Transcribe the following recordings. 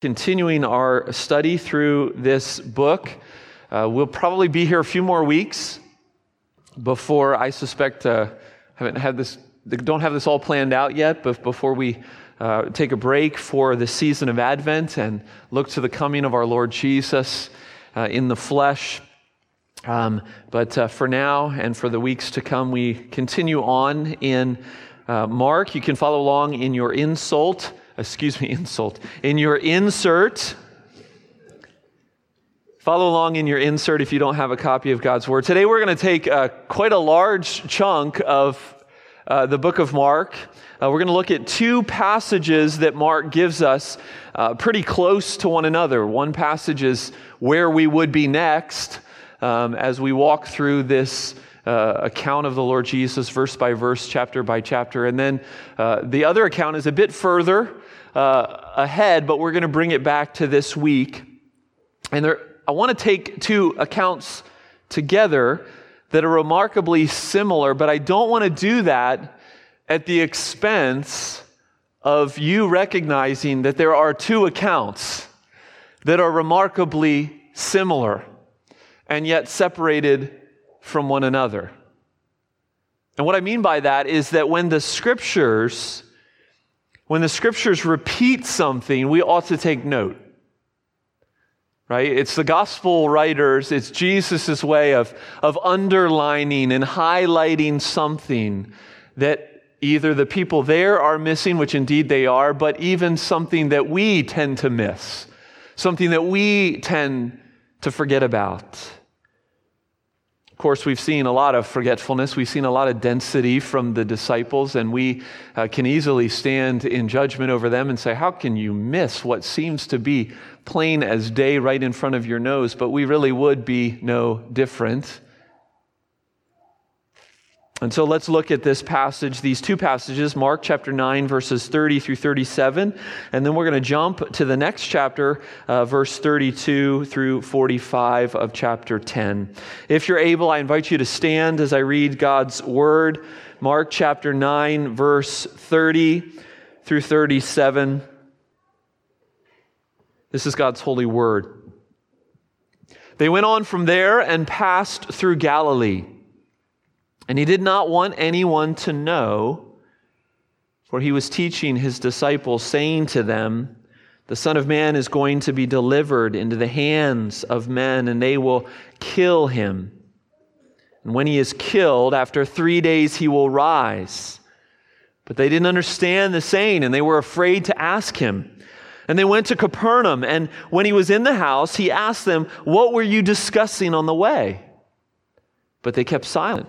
continuing our study through this book. Uh, we'll probably be here a few more weeks before I suspect uh, haven't had this don't have this all planned out yet, but before we uh, take a break for the season of Advent and look to the coming of our Lord Jesus uh, in the flesh. Um, but uh, for now and for the weeks to come, we continue on in uh, Mark. You can follow along in your insult excuse me, insult, in your insert. Follow along in your insert if you don't have a copy of God's Word. Today we're going to take uh, quite a large chunk of uh, the book of Mark. Uh, we're going to look at two passages that Mark gives us uh, pretty close to one another. One passage is where we would be next um, as we walk through this uh, account of the Lord Jesus, verse by verse, chapter by chapter. And then uh, the other account is a bit further uh, ahead, but we're going to bring it back to this week. And there, I want to take two accounts together that are remarkably similar, but I don't want to do that at the expense of you recognizing that there are two accounts that are remarkably similar and yet separated from one another. And what I mean by that is that when the scriptures when the scriptures repeat something, we ought to take note. Right? It's the gospel writers, it's Jesus' way of, of underlining and highlighting something that either the people there are missing, which indeed they are, but even something that we tend to miss, something that we tend to forget about. Of course, we've seen a lot of forgetfulness. We've seen a lot of density from the disciples, and we uh, can easily stand in judgment over them and say, How can you miss what seems to be plain as day right in front of your nose? But we really would be no different. And so let's look at this passage, these two passages, Mark chapter 9, verses 30 through 37. And then we're going to jump to the next chapter, uh, verse 32 through 45 of chapter 10. If you're able, I invite you to stand as I read God's word. Mark chapter 9, verse 30 through 37. This is God's holy word. They went on from there and passed through Galilee. And he did not want anyone to know, for he was teaching his disciples, saying to them, The Son of Man is going to be delivered into the hands of men, and they will kill him. And when he is killed, after three days he will rise. But they didn't understand the saying, and they were afraid to ask him. And they went to Capernaum, and when he was in the house, he asked them, What were you discussing on the way? But they kept silent.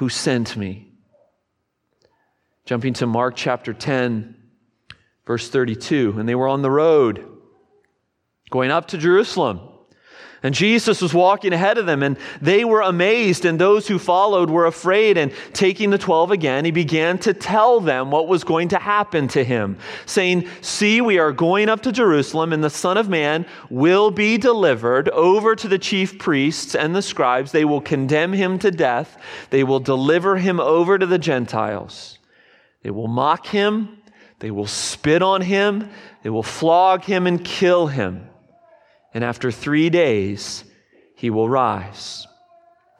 who sent me. Jumping to Mark chapter 10, verse 32. And they were on the road going up to Jerusalem. And Jesus was walking ahead of them, and they were amazed, and those who followed were afraid. And taking the twelve again, he began to tell them what was going to happen to him, saying, See, we are going up to Jerusalem, and the Son of Man will be delivered over to the chief priests and the scribes. They will condemn him to death, they will deliver him over to the Gentiles. They will mock him, they will spit on him, they will flog him and kill him and after three days he will rise.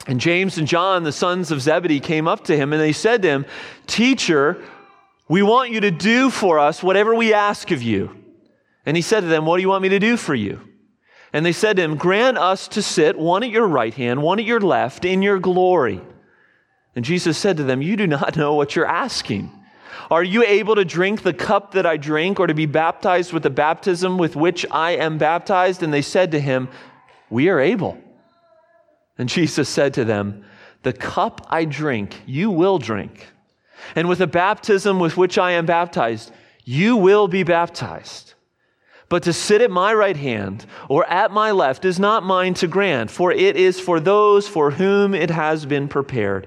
And James and John, the sons of Zebedee, came up to him and they said to him, Teacher, we want you to do for us whatever we ask of you. And he said to them, What do you want me to do for you? And they said to him, Grant us to sit one at your right hand, one at your left, in your glory. And Jesus said to them, You do not know what you're asking. Are you able to drink the cup that I drink, or to be baptized with the baptism with which I am baptized? And they said to him, We are able. And Jesus said to them, The cup I drink, you will drink. And with the baptism with which I am baptized, you will be baptized. But to sit at my right hand or at my left is not mine to grant, for it is for those for whom it has been prepared.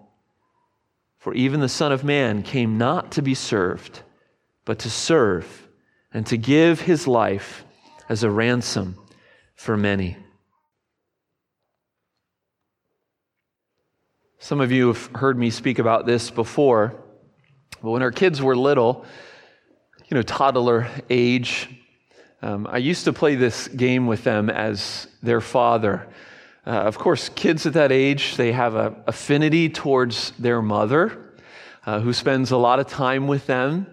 For even the Son of Man came not to be served, but to serve and to give his life as a ransom for many. Some of you have heard me speak about this before, but when our kids were little, you know, toddler age, um, I used to play this game with them as their father. Uh, of course, kids at that age, they have an affinity towards their mother, uh, who spends a lot of time with them.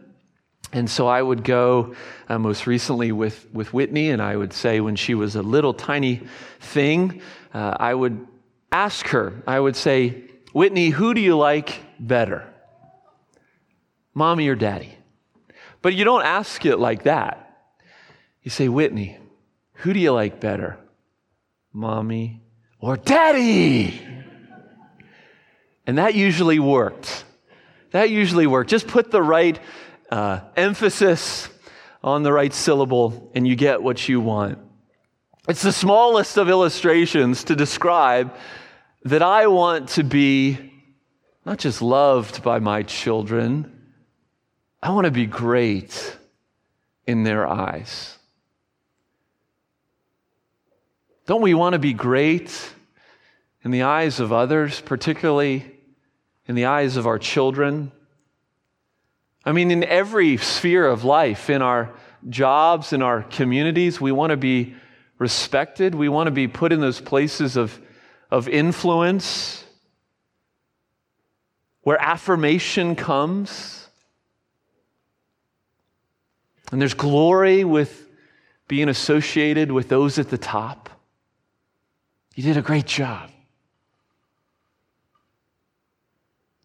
And so I would go uh, most recently with, with Whitney, and I would say when she was a little tiny thing, uh, I would ask her, I would say, Whitney, who do you like better? Mommy or daddy? But you don't ask it like that. You say, Whitney, who do you like better? Mommy or daddy? And that usually worked. That usually worked. Just put the right uh, emphasis on the right syllable, and you get what you want. It's the smallest of illustrations to describe that I want to be not just loved by my children, I want to be great in their eyes. Don't we want to be great in the eyes of others, particularly in the eyes of our children? I mean, in every sphere of life, in our jobs, in our communities, we want to be respected. We want to be put in those places of, of influence where affirmation comes. And there's glory with being associated with those at the top. You did a great job.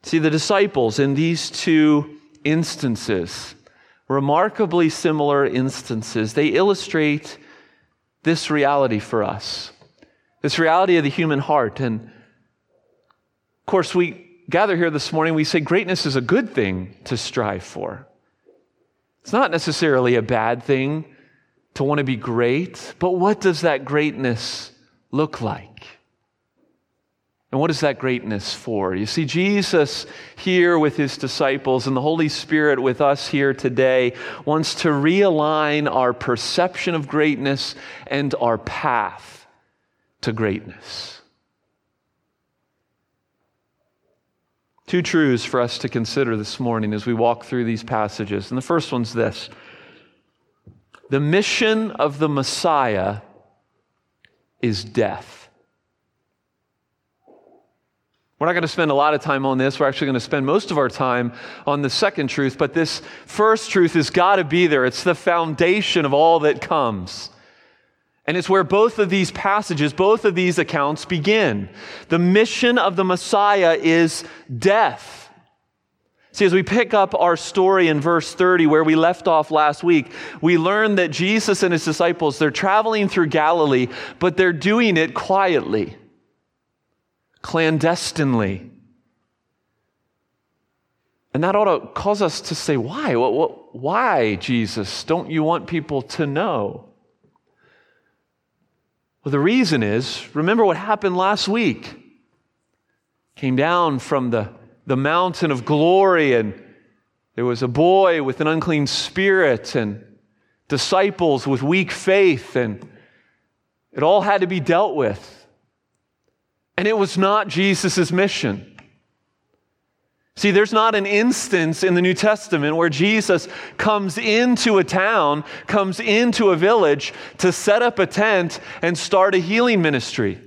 See, the disciples in these two instances, remarkably similar instances, they illustrate this reality for us this reality of the human heart. And of course, we gather here this morning, we say greatness is a good thing to strive for. It's not necessarily a bad thing to want to be great, but what does that greatness look like? And what is that greatness for? You see, Jesus here with his disciples and the Holy Spirit with us here today wants to realign our perception of greatness and our path to greatness. Two truths for us to consider this morning as we walk through these passages. And the first one's this the mission of the Messiah is death. We're not going to spend a lot of time on this. We're actually going to spend most of our time on the second truth, but this first truth has got to be there. It's the foundation of all that comes. And it's where both of these passages, both of these accounts begin. The mission of the Messiah is death. See, as we pick up our story in verse 30, where we left off last week, we learn that Jesus and his disciples, they're traveling through Galilee, but they're doing it quietly, clandestinely. And that ought to cause us to say, why? What, what, why, Jesus? Don't you want people to know? Well, the reason is remember what happened last week. Came down from the the mountain of glory, and there was a boy with an unclean spirit, and disciples with weak faith, and it all had to be dealt with. And it was not Jesus' mission. See, there's not an instance in the New Testament where Jesus comes into a town, comes into a village to set up a tent and start a healing ministry.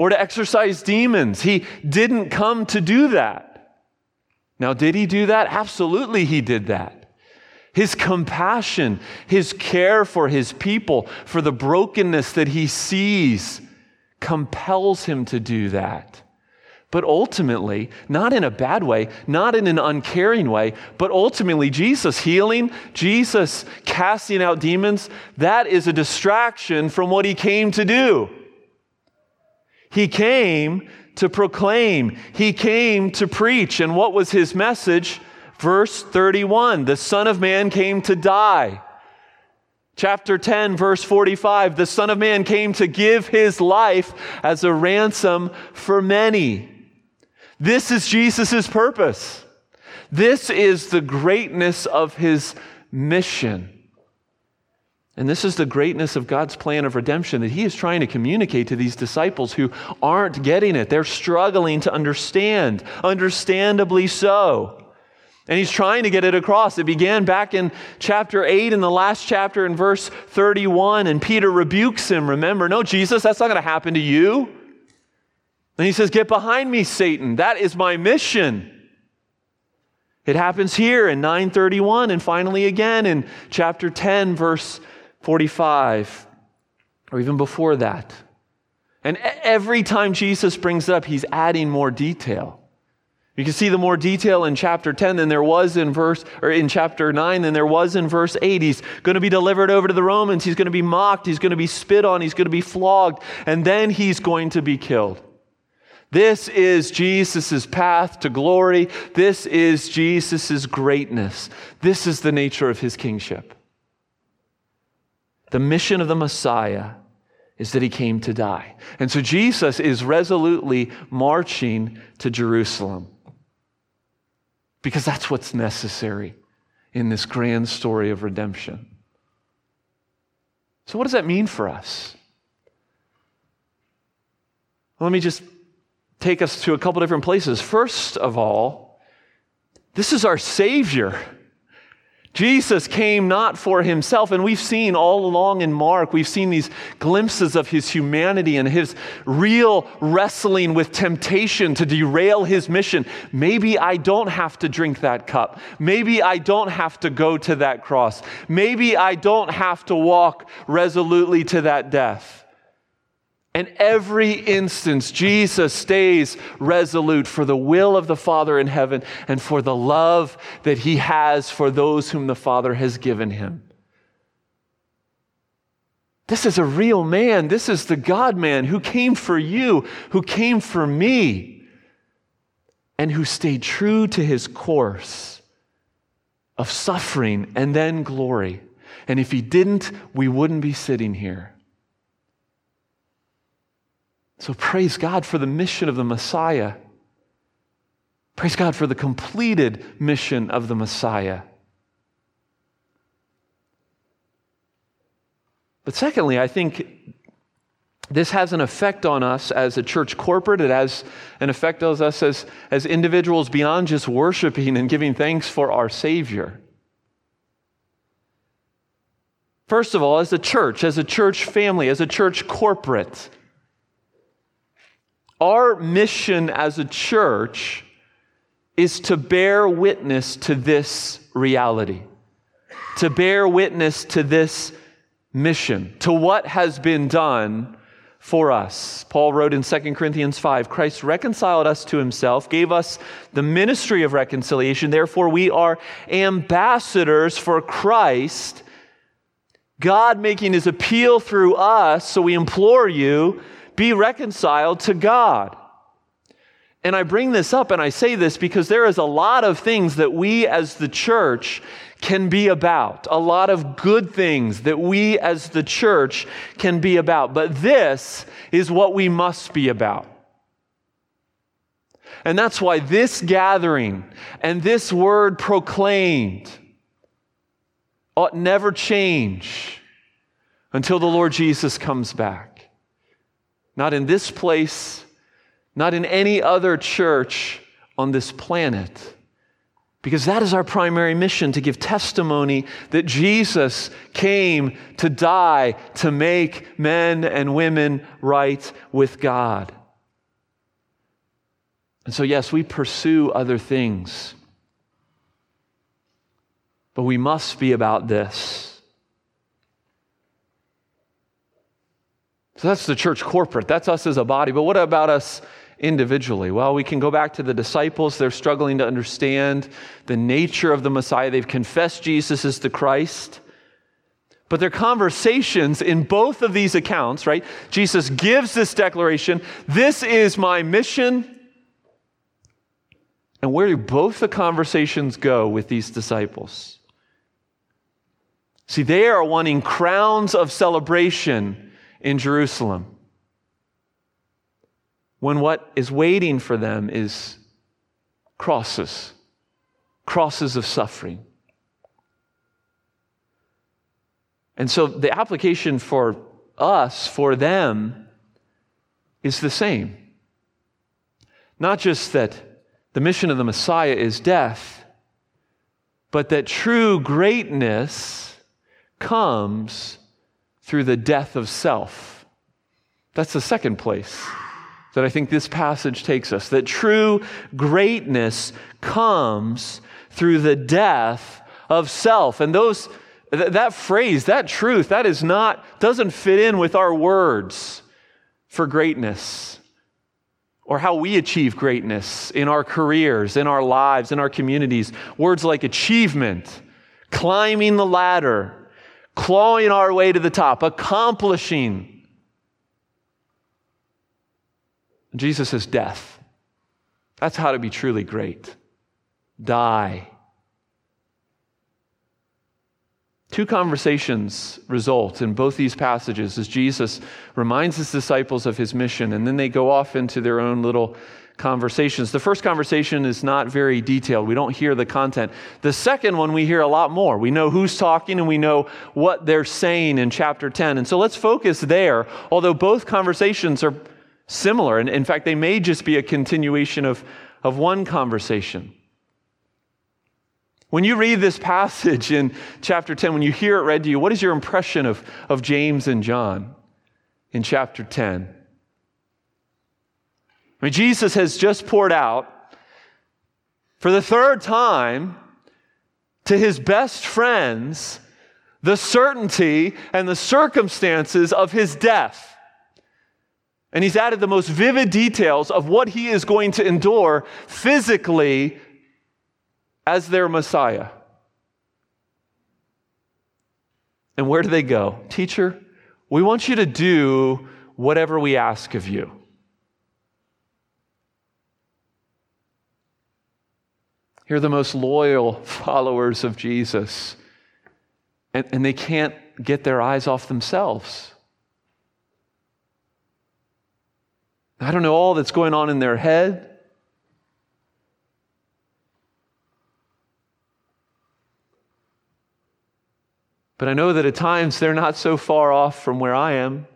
Or to exorcise demons. He didn't come to do that. Now, did he do that? Absolutely, he did that. His compassion, his care for his people, for the brokenness that he sees, compels him to do that. But ultimately, not in a bad way, not in an uncaring way, but ultimately, Jesus healing, Jesus casting out demons, that is a distraction from what he came to do. He came to proclaim, he came to preach. And what was his message? Verse 31 The Son of Man came to die. Chapter 10, verse 45 The Son of Man came to give his life as a ransom for many. This is Jesus' purpose. This is the greatness of his mission. And this is the greatness of God's plan of redemption that he is trying to communicate to these disciples who aren't getting it. They're struggling to understand, understandably so. And he's trying to get it across. It began back in chapter 8, in the last chapter, in verse 31, and Peter rebukes him. Remember, no, Jesus, that's not going to happen to you. And he says, Get behind me, Satan. That is my mission. It happens here in 931 and finally again in chapter 10, verse 45, or even before that. And every time Jesus brings it up, he's adding more detail. You can see the more detail in chapter 10 than there was in verse or in chapter 9 than there was in verse 8. He's going to be delivered over to the Romans. He's going to be mocked. He's going to be spit on. He's going to be flogged. And then he's going to be killed. This is Jesus' path to glory. This is Jesus' greatness. This is the nature of his kingship. The mission of the Messiah is that he came to die. And so Jesus is resolutely marching to Jerusalem because that's what's necessary in this grand story of redemption. So, what does that mean for us? Let me just take us to a couple different places. First of all, this is our Savior. Jesus came not for himself, and we've seen all along in Mark, we've seen these glimpses of his humanity and his real wrestling with temptation to derail his mission. Maybe I don't have to drink that cup. Maybe I don't have to go to that cross. Maybe I don't have to walk resolutely to that death. And every instance, Jesus stays resolute for the will of the Father in heaven and for the love that he has for those whom the Father has given him. This is a real man. This is the God man who came for you, who came for me, and who stayed true to his course of suffering and then glory. And if he didn't, we wouldn't be sitting here. So praise God for the mission of the Messiah. Praise God for the completed mission of the Messiah. But secondly, I think this has an effect on us as a church corporate. It has an effect on us as, as individuals beyond just worshiping and giving thanks for our Savior. First of all, as a church, as a church family, as a church corporate, our mission as a church is to bear witness to this reality, to bear witness to this mission, to what has been done for us. Paul wrote in 2 Corinthians 5 Christ reconciled us to himself, gave us the ministry of reconciliation. Therefore, we are ambassadors for Christ, God making his appeal through us. So we implore you be reconciled to God. And I bring this up and I say this because there is a lot of things that we as the church can be about, a lot of good things that we as the church can be about. But this is what we must be about. And that's why this gathering and this word proclaimed ought never change until the Lord Jesus comes back. Not in this place, not in any other church on this planet. Because that is our primary mission to give testimony that Jesus came to die to make men and women right with God. And so, yes, we pursue other things. but we must be about this. So that's the church corporate. That's us as a body. But what about us individually? Well, we can go back to the disciples. They're struggling to understand the nature of the Messiah. They've confessed Jesus as the Christ. But their conversations in both of these accounts, right? Jesus gives this declaration This is my mission. And where do both the conversations go with these disciples? See, they are wanting crowns of celebration in Jerusalem when what is waiting for them is crosses, crosses of suffering. And so the application for us, for them, is the same. Not just that the mission of the Messiah is death, but that true greatness comes through the death of self. That's the second place that I think this passage takes us. That true greatness comes through the death of self. And those Th- that phrase, that truth, that is not, doesn't fit in with our words for greatness or how we achieve greatness in our careers, in our lives, in our communities. Words like achievement, climbing the ladder, clawing our way to the top, accomplishing. Jesus says death. That's how to be truly great. Die Two conversations result in both these passages as Jesus reminds his disciples of his mission, and then they go off into their own little conversations. The first conversation is not very detailed. We don't hear the content. The second one, we hear a lot more. We know who's talking and we know what they're saying in chapter 10. And so let's focus there, although both conversations are similar. And in fact, they may just be a continuation of, of one conversation. When you read this passage in chapter 10, when you hear it read to you, what is your impression of, of James and John in chapter 10? I mean, Jesus has just poured out for the third time to his best friends the certainty and the circumstances of his death. And he's added the most vivid details of what he is going to endure physically as their Messiah. And where do they go? Teacher, we want you to do whatever we ask of you. You're the most loyal followers of Jesus, and, and they can't get their eyes off themselves. I don't know all that's going on in their head. But I know that at times they're not so far off from where I am.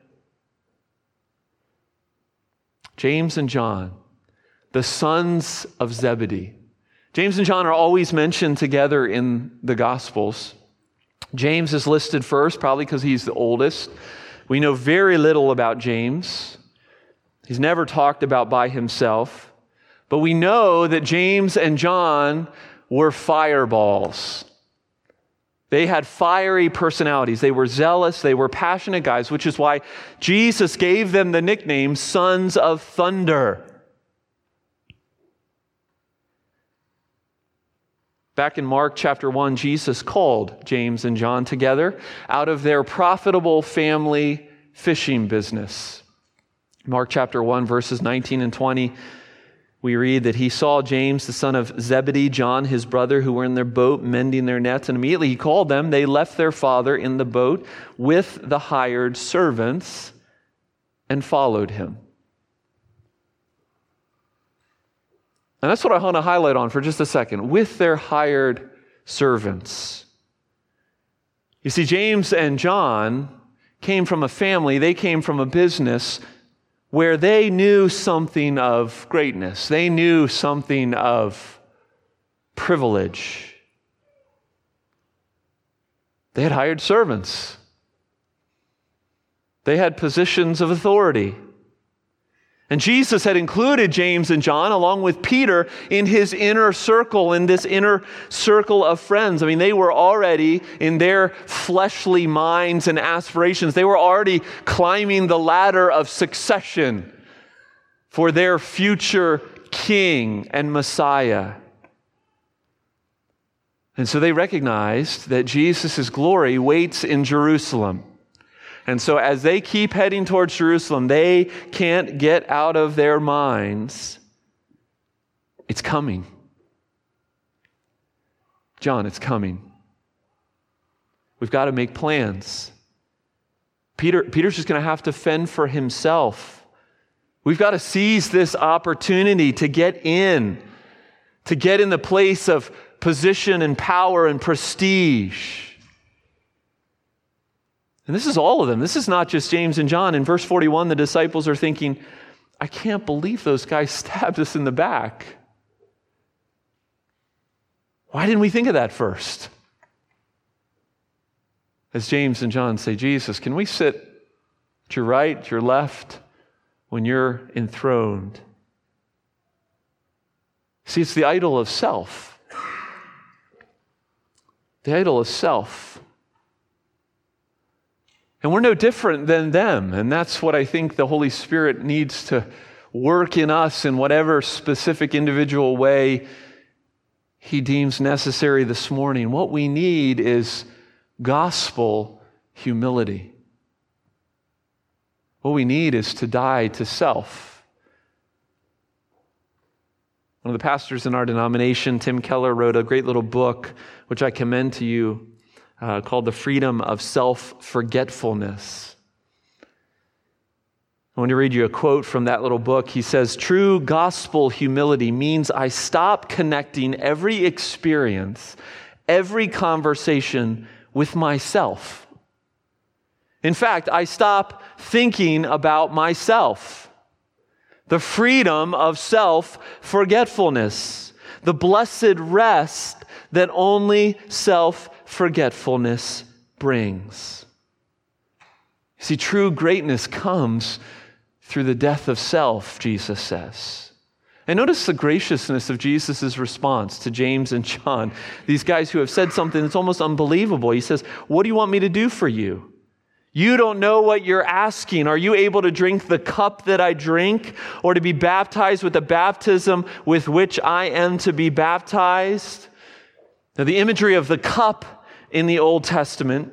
James and John, the sons of Zebedee. James and John are always mentioned together in the Gospels. James is listed first, probably because he's the oldest. We know very little about James. He's never talked about by himself. But we know that James and John were fireballs. They had fiery personalities. They were zealous. They were passionate guys, which is why Jesus gave them the nickname Sons of Thunder. Back in Mark chapter 1, Jesus called James and John together out of their profitable family fishing business. Mark chapter 1, verses 19 and 20 we read that he saw James, the son of Zebedee, John, his brother, who were in their boat mending their nets, and immediately he called them. They left their father in the boat with the hired servants and followed him. And that's what I want to highlight on for just a second with their hired servants. You see, James and John came from a family, they came from a business where they knew something of greatness, they knew something of privilege. They had hired servants, they had positions of authority. And Jesus had included James and John along with Peter in his inner circle, in this inner circle of friends. I mean, they were already in their fleshly minds and aspirations, they were already climbing the ladder of succession for their future king and Messiah. And so they recognized that Jesus' glory waits in Jerusalem. And so, as they keep heading towards Jerusalem, they can't get out of their minds it's coming. John, it's coming. We've got to make plans. Peter, Peter's just going to have to fend for himself. We've got to seize this opportunity to get in, to get in the place of position and power and prestige. And this is all of them. This is not just James and John. In verse 41, the disciples are thinking, I can't believe those guys stabbed us in the back. Why didn't we think of that first? As James and John say, Jesus, can we sit at your right, your left, when you're enthroned? See, it's the idol of self. The idol of self. And we're no different than them. And that's what I think the Holy Spirit needs to work in us in whatever specific individual way He deems necessary this morning. What we need is gospel humility. What we need is to die to self. One of the pastors in our denomination, Tim Keller, wrote a great little book, which I commend to you uh, called The Freedom of Self Forgetfulness. I want to read you a quote from that little book. He says, True gospel humility means I stop connecting every experience, every conversation with myself. In fact, I stop thinking about myself. The freedom of self forgetfulness, the blessed rest that only self forgetfulness brings. See, true greatness comes through the death of self, Jesus says. And notice the graciousness of Jesus' response to James and John, these guys who have said something that's almost unbelievable. He says, What do you want me to do for you? You don't know what you're asking. Are you able to drink the cup that I drink, or to be baptized with the baptism with which I am to be baptized? Now, the imagery of the cup in the Old Testament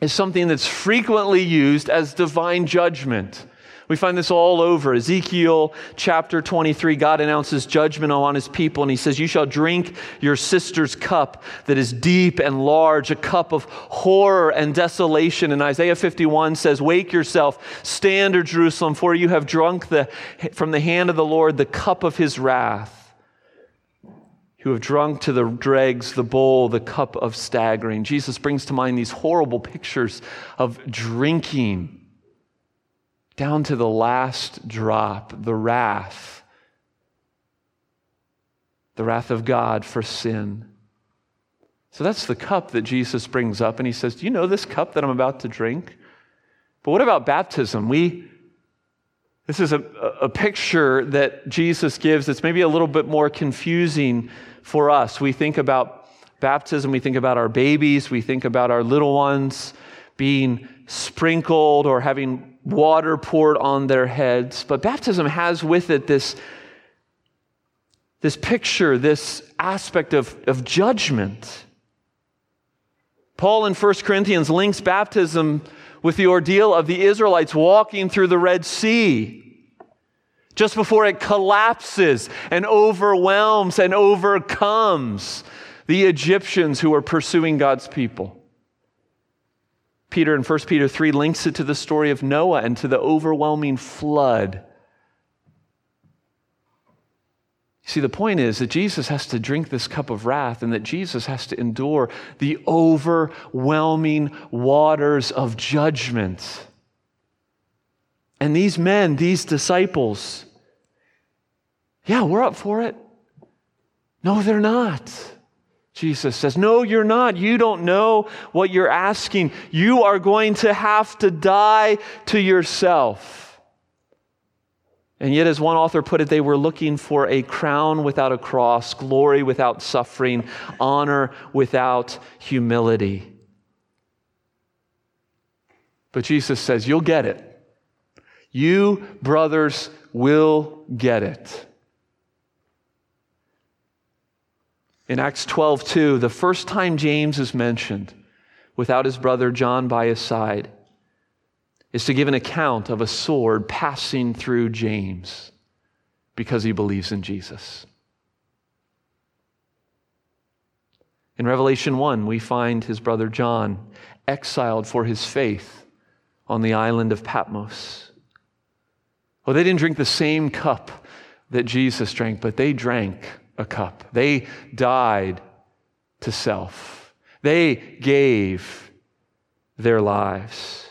is something that's frequently used as divine judgment. We find this all over. Ezekiel chapter 23, God announces judgment on his people, and he says, You shall drink your sister's cup that is deep and large, a cup of horror and desolation. And Isaiah 51 says, Wake yourself, stand, O Jerusalem, for you have drunk the, from the hand of the Lord the cup of his wrath who have drunk to the dregs the bowl, the cup of staggering. Jesus brings to mind these horrible pictures of drinking down to the last drop, the wrath, the wrath of God for sin. So that's the cup that Jesus brings up, and he says, Do you know this cup that I'm about to drink? But what about baptism? We this is a, a picture that Jesus gives that's maybe a little bit more confusing for us. We think about baptism, we think about our babies, we think about our little ones being sprinkled or having water poured on their heads. But baptism has with it this, this picture, this aspect of, of judgment. Paul in 1 Corinthians links baptism with the ordeal of the Israelites walking through the Red Sea just before it collapses and overwhelms and overcomes the Egyptians who are pursuing God's people. Peter in 1 Peter 3 links it to the story of Noah and to the overwhelming flood. See, the point is that Jesus has to drink this cup of wrath and that Jesus has to endure the overwhelming waters of judgment. And these men, these disciples, yeah, we're up for it. No, they're not. Jesus says, No, you're not. You don't know what you're asking. You are going to have to die to yourself. And yet, as one author put it, they were looking for a crown without a cross, glory without suffering, honor without humility. But Jesus says, You'll get it. You, brothers, will get it. In Acts 12, 2, the first time James is mentioned without his brother John by his side, is to give an account of a sword passing through James because he believes in Jesus. In Revelation 1, we find his brother John exiled for his faith on the island of Patmos. Well, they didn't drink the same cup that Jesus drank, but they drank a cup. They died to self, they gave their lives.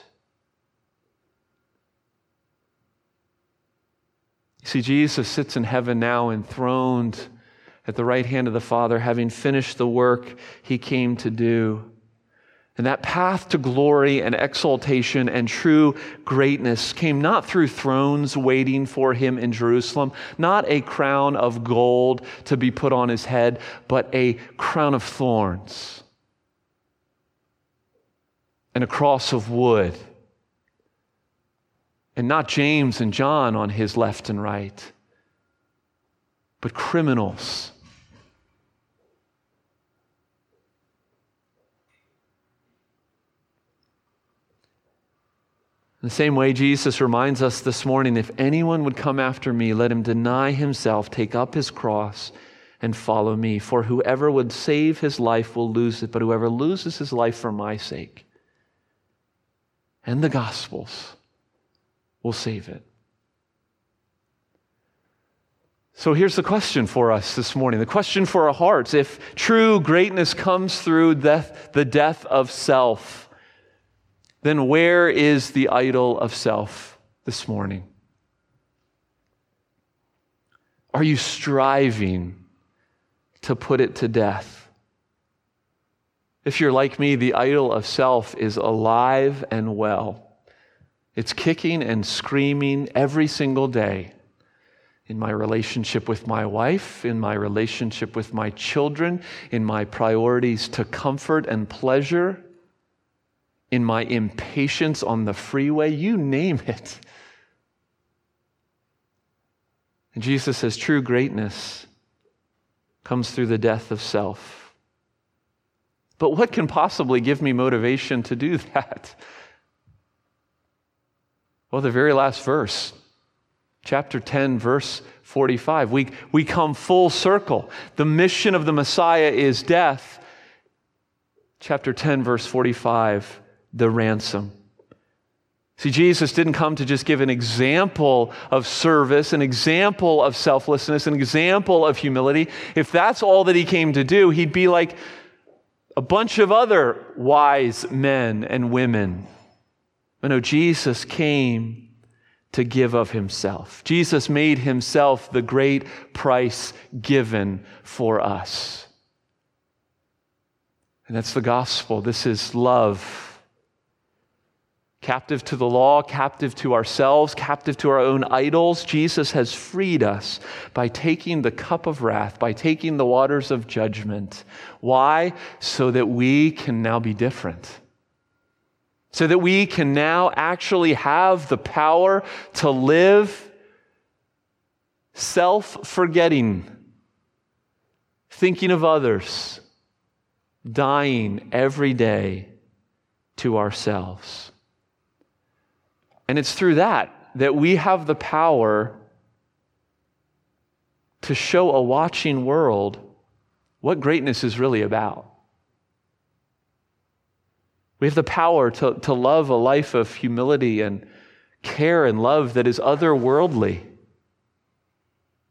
You see, Jesus sits in heaven now enthroned at the right hand of the Father, having finished the work he came to do. And that path to glory and exaltation and true greatness came not through thrones waiting for him in Jerusalem, not a crown of gold to be put on his head, but a crown of thorns and a cross of wood and not James and John on his left and right, but criminals. In the same way, Jesus reminds us this morning if anyone would come after me, let him deny himself, take up his cross, and follow me. For whoever would save his life will lose it, but whoever loses his life for my sake and the gospel's will save it. So here's the question for us this morning the question for our hearts. If true greatness comes through death, the death of self, then where is the idol of self this morning? Are you striving to put it to death? If you're like me, the idol of self is alive and well. It's kicking and screaming every single day in my relationship with my wife, in my relationship with my children, in my priorities to comfort and pleasure, in my impatience on the freeway, you name it. And Jesus says true greatness comes through the death of self. But what can possibly give me motivation to do that? Well, the very last verse, chapter 10, verse 45. We, we come full circle. The mission of the Messiah is death. Chapter 10, verse 45, the ransom. See, Jesus didn't come to just give an example of service, an example of selflessness, an example of humility. If that's all that he came to do, he'd be like a bunch of other wise men and women but no, Jesus came to give of himself. Jesus made himself the great price given for us. And that's the gospel. This is love. Captive to the law, captive to ourselves, captive to our own idols, Jesus has freed us by taking the cup of wrath, by taking the waters of judgment. Why? So that we can now be different so that we can now actually have the power to live self forgetting, thinking of others, dying every day to ourselves. And it's through that that we have the power to show a watching world what greatness is really about. We have the power to, to love a life of humility and care and love that is otherworldly,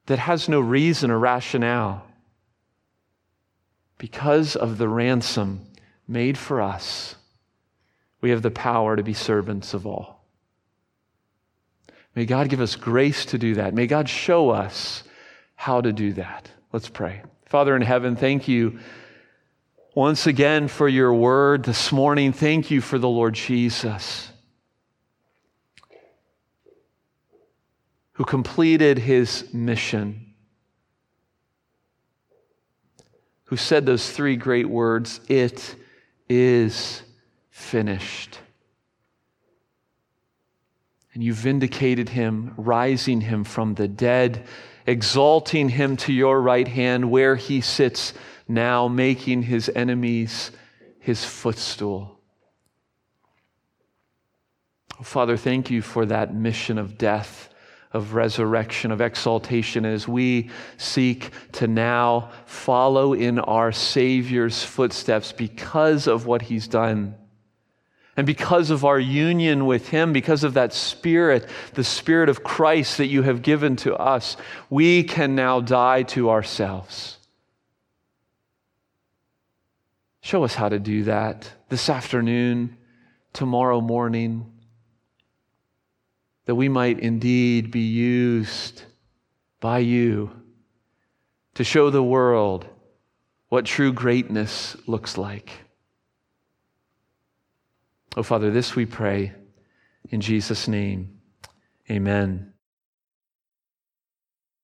that has no reason or rationale. Because of the ransom made for us, we have the power to be servants of all. May God give us grace to do that. May God show us how to do that. Let's pray. Father in heaven, thank you once again for your word this morning. Thank you for the Lord Jesus. who completed his mission, who said those three great words, It is finished. And you vindicated him, rising him from the dead, exalting him to your right hand, where he sits now, making his enemies his footstool. Oh, Father, thank you for that mission of death, of resurrection, of exaltation as we seek to now follow in our Savior's footsteps because of what he's done. And because of our union with Him, because of that Spirit, the Spirit of Christ that you have given to us, we can now die to ourselves. Show us how to do that this afternoon, tomorrow morning, that we might indeed be used by you to show the world what true greatness looks like. Oh, Father, this we pray in Jesus' name. Amen.